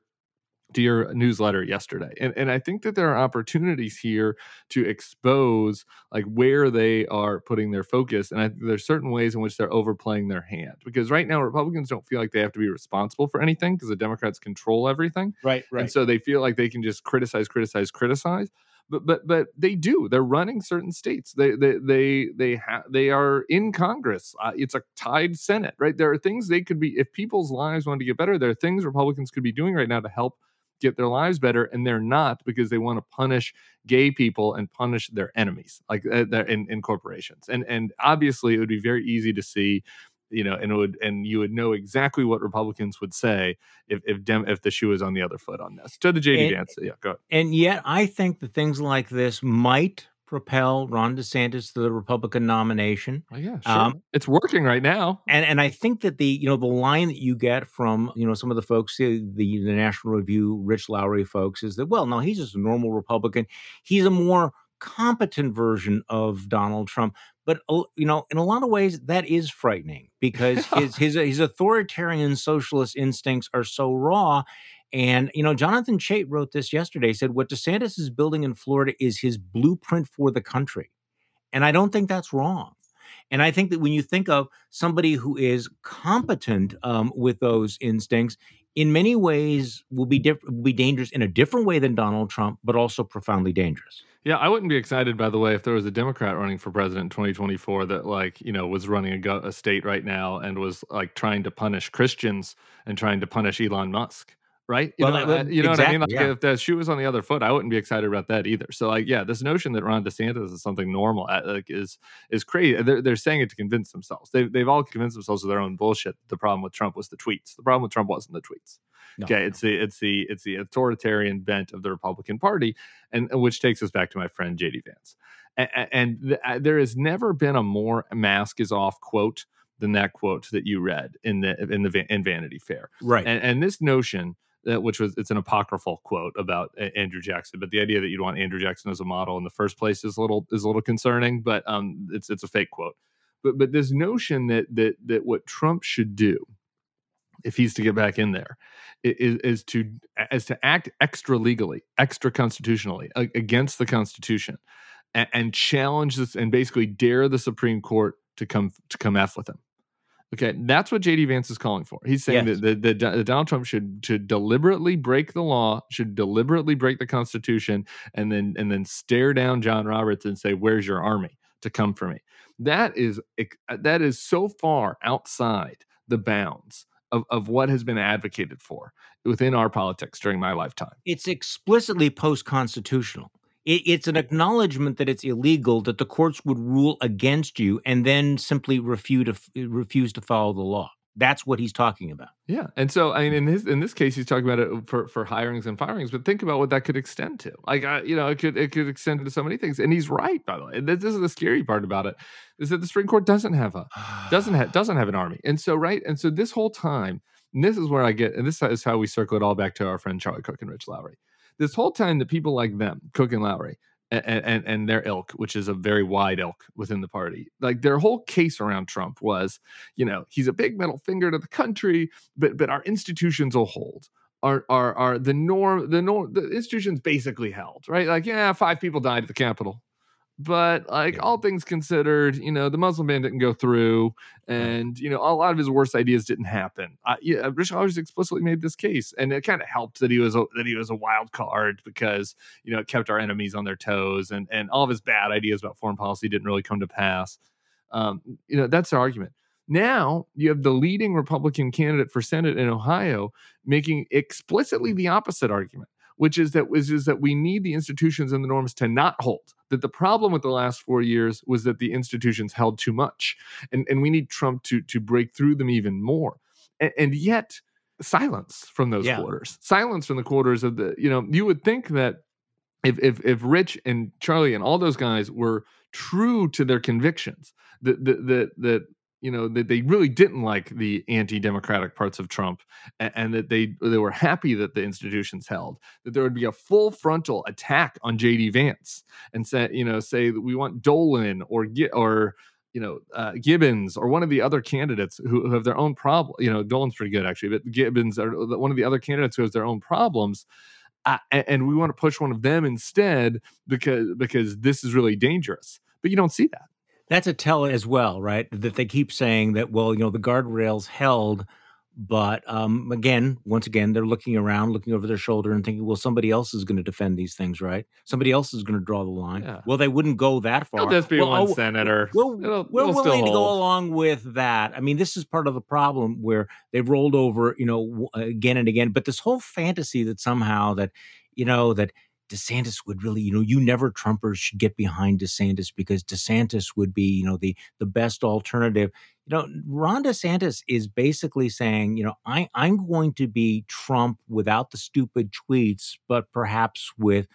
to your newsletter yesterday. And and I think that there are opportunities here to expose like where they are putting their focus. And I, there's certain ways in which they're overplaying their hand. Because right now Republicans don't feel like they have to be responsible for anything because the Democrats control everything. Right, right. And so they feel like they can just criticize, criticize, criticize. But but but they do. They're running certain states. They they they they have they are in Congress. Uh, it's a tied Senate, right? There are things they could be if people's lives wanted to get better. There are things Republicans could be doing right now to help get their lives better and they're not because they want to punish gay people and punish their enemies like uh, in, in corporations and and obviously it would be very easy to see you know, and it would, and you would know exactly what Republicans would say if if Dem, if the shoe is on the other foot on this. To the JD Vance, yeah, go. Ahead. And yet, I think that things like this might propel Ron DeSantis to the Republican nomination. Oh, yeah, sure. Um, it's working right now. And and I think that the you know the line that you get from you know some of the folks the the, the National Review Rich Lowry folks is that well no he's just a normal Republican. He's a more competent version of Donald Trump. But uh, you know, in a lot of ways, that is frightening [LAUGHS] because his his his authoritarian socialist instincts are so raw, and, you know, Jonathan Chait wrote this yesterday, said, What DeSantis is building in Florida is his blueprint for the country. And I don't think that's wrong. And I think that when you think of somebody who is competent um, with those instincts, in many ways will be diff- will be dangerous in a different way than Donald Trump, but also profoundly dangerous. Yeah, I wouldn't be excited, by the way, if there was a Democrat running for president in 2024 that, like, you know, was running a, go- a state right now and was like trying to punish Christians and trying to punish Elon Musk right? You well, know, uh, you know exactly, what I mean? Like yeah. if the shoe was on the other foot, I wouldn't be excited about that either. So like, yeah, this notion that Ron DeSantis is something normal uh, like is is crazy. They're, they're saying it to convince themselves. They've they've all convinced themselves of their own bullshit. The problem with Trump was the tweets. The problem with Trump wasn't the tweets. No, okay, no. it's the it's the it's the authoritarian bent of the Republican Party, and which takes us back to my friend JD Vance. And, and th- uh, there has never been a more mask is off quote than that quote that you read in the in the in Vanity Fair. Right. And, and this notion which was it's an apocryphal quote about Andrew Jackson. But the idea that you'd want Andrew Jackson as a model in the first place is a little is a little concerning. But um, it's it's a fake quote. But but this notion that that that what Trump should do, if he's to get back in there, is is to is to act extra legally, extra constitutionally against the Constitution, and, and challenge this and basically dare the Supreme Court to come to come f with him Okay, that's what JD Vance is calling for. He's saying Yes. that, that, that Donald Trump should should deliberately break the law, should deliberately break the Constitution, and then and then stare down John Roberts and say, "Where's your army to come for me?" That is that is so far outside the bounds of, of what has been advocated for within our politics during my lifetime. It's explicitly post constitutional. It, it's an acknowledgement that it's illegal, that the courts would rule against you, and then simply refuse to refuse to follow the law. That's what he's talking about. Yeah, and so I mean, in his in this case, he's talking about it for for hirings and firings. But think about what that could extend to. Like, I, you know, it could it could extend to so many things. And he's right, by the way. And this, this is the scary part about it is that the Supreme Court doesn't have a doesn't have [SIGHS] doesn't have an army. And so right, and so this whole time, and this is where I get, and this is how we circle it all back to our friend Charlie Cooke and Rich Lowry. This whole time, the people like them, Cooke and Lowry, and, and and their ilk, which is a very wide ilk within the party. Like their whole case around Trump was, you know, he's a big middle finger to the country, but but our institutions will hold. Are are are the norm the norm the institutions basically held, right? Like, yeah, five people died at the Capitol. But like all things considered, you know, the Muslim ban didn't go through, and you know, a lot of his worst ideas didn't happen. Uh, yeah, Rich Rogers explicitly made this case, and it kind of helped that he was a, that he was a wild card because you know it kept our enemies on their toes, and and all of his bad ideas about foreign policy didn't really come to pass. Um, you know, that's the argument. Now you have the leading Republican candidate for Senate in Ohio making explicitly the opposite argument, which is that which is that we need the institutions and the norms to not hold. That the problem with the last four years was that the institutions held too much, and and we need Trump to to break through them even more. And, and yet, silence from those Yeah. quarters, silence from the quarters of the you know you would think that if if if Rich and Charlie and all those guys were true to their convictions, that that that that you know that they really didn't like the anti-democratic parts of Trump, and, and that they they were happy that the institutions held, that there would be a full frontal attack on JD Vance and say you know say that we want Dolan or or you know uh, Gibbons or one of the other candidates who, who have their own problem. You know Dolan's pretty good actually, but Gibbons or one of the other candidates who has their own problems uh, a- and we want to push one of them instead because because this is really dangerous. But you don't see that. That's a tell as well, right? That they keep saying that, well, you know, the guardrails held, but um, again, once again, they're looking around, looking over their shoulder and thinking, well, somebody else is going to defend these things, right? Somebody else is going to draw the line. Yeah. Well, they wouldn't go that far. There'll just be Well, one oh, senator. We're, It'll- we're it'll still willing to go along with that. I mean, this is part of the problem where they've rolled over, you know, again and again. But this whole fantasy that somehow that, you know, that DeSantis would really, you know, you never Trumpers should get behind DeSantis because DeSantis would be, you know, the the best alternative. You know, Ron DeSantis is basically saying, you know, I I'm going to be Trump without the stupid tweets, but perhaps with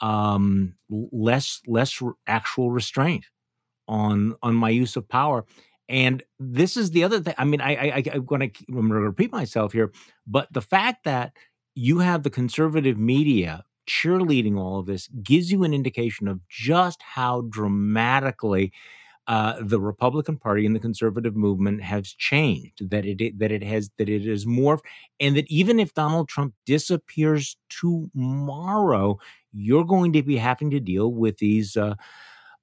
um less less actual restraint on on my use of power and this is the other thing i mean i i, i'm going to repeat myself here but the fact that you have the conservative media cheerleading all of this gives you an indication of just how dramatically uh, the Republican Party and the conservative movement has changed. That it that it has that it is morphed, and that even if Donald Trump disappears tomorrow, you're going to be having to deal with these. Uh,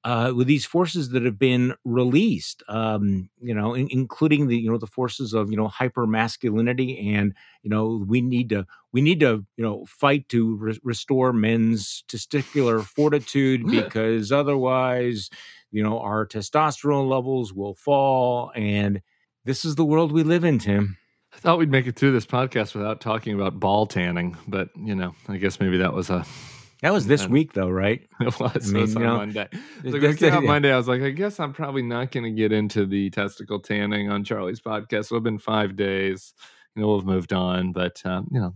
uh, with these forces that have been released, um, you know, in, including the you know the forces of you know hyper masculinity, and you know we need to we need to you know fight to re- restore men's testicular fortitude because otherwise, you know, our testosterone levels will fall, and this is the world we live in, Tim. I thought we'd make it through this podcast without talking about ball tanning, but you know, I guess maybe that was a That was this week, though, right? [LAUGHS] it was, mean, it was on know, Monday. So it- when it that's came out. Monday, I was like, I guess I'm probably not going to get into the testicle tanning on Charlie's podcast. It'll have been five days. You know, we'll have moved on, but um, you know,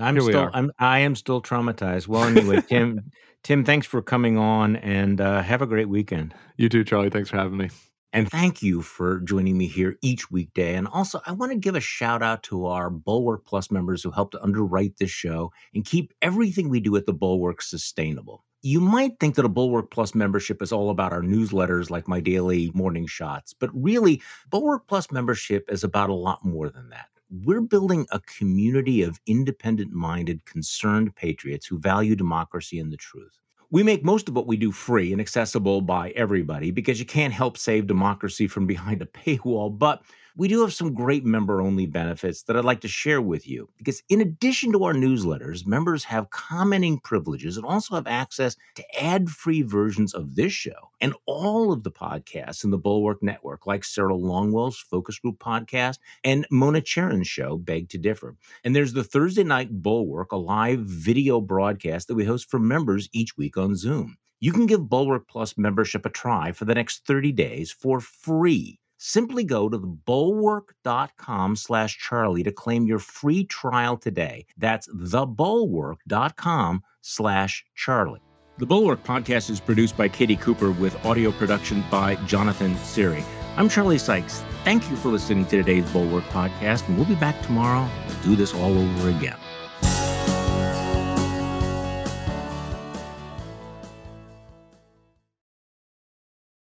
I'm still. I'm I am still traumatized. Well, anyway, [LAUGHS] Tim, Tim, thanks for coming on, and uh, have a great weekend. you too, Charlie. Thanks for having me. And thank you for joining me here each weekday. And also, I want to give a shout out to our Bulwark Plus members who helped to underwrite this show and keep everything we do at the Bulwark sustainable. You might think that a Bulwark Plus membership is all about our newsletters like my daily morning shots, but really, Bulwark Plus membership is about a lot more than that. We're building a community of independent minded, concerned patriots who value democracy and the truth. We make most of what we do free and accessible by everybody because you can't help save democracy from behind a [LAUGHS] paywall. But we do have some great member only benefits that I'd like to share with you. Because in addition to our newsletters, members have commenting privileges and also have access to ad free versions of this show and all of the podcasts in the Bulwark Network, like Sarah Longwell's Focus Group podcast and Mona Charen's show, Beg to Differ. And there's the Thursday Night Bulwark, a live video broadcast that we host for members each week on Zoom. You can give Bulwark Plus membership a try for the next 30 days for free Simply go to the bulwark.com slash Charlie to claim your free trial today. That's thebulwark.com slash Charlie. The Bulwark podcast is produced by Katie Cooper with audio production by Jonathan Siri. I'm Charlie Sykes. Thank you for listening to today's Bulwark podcast, and we'll be back tomorrow to do this all over again.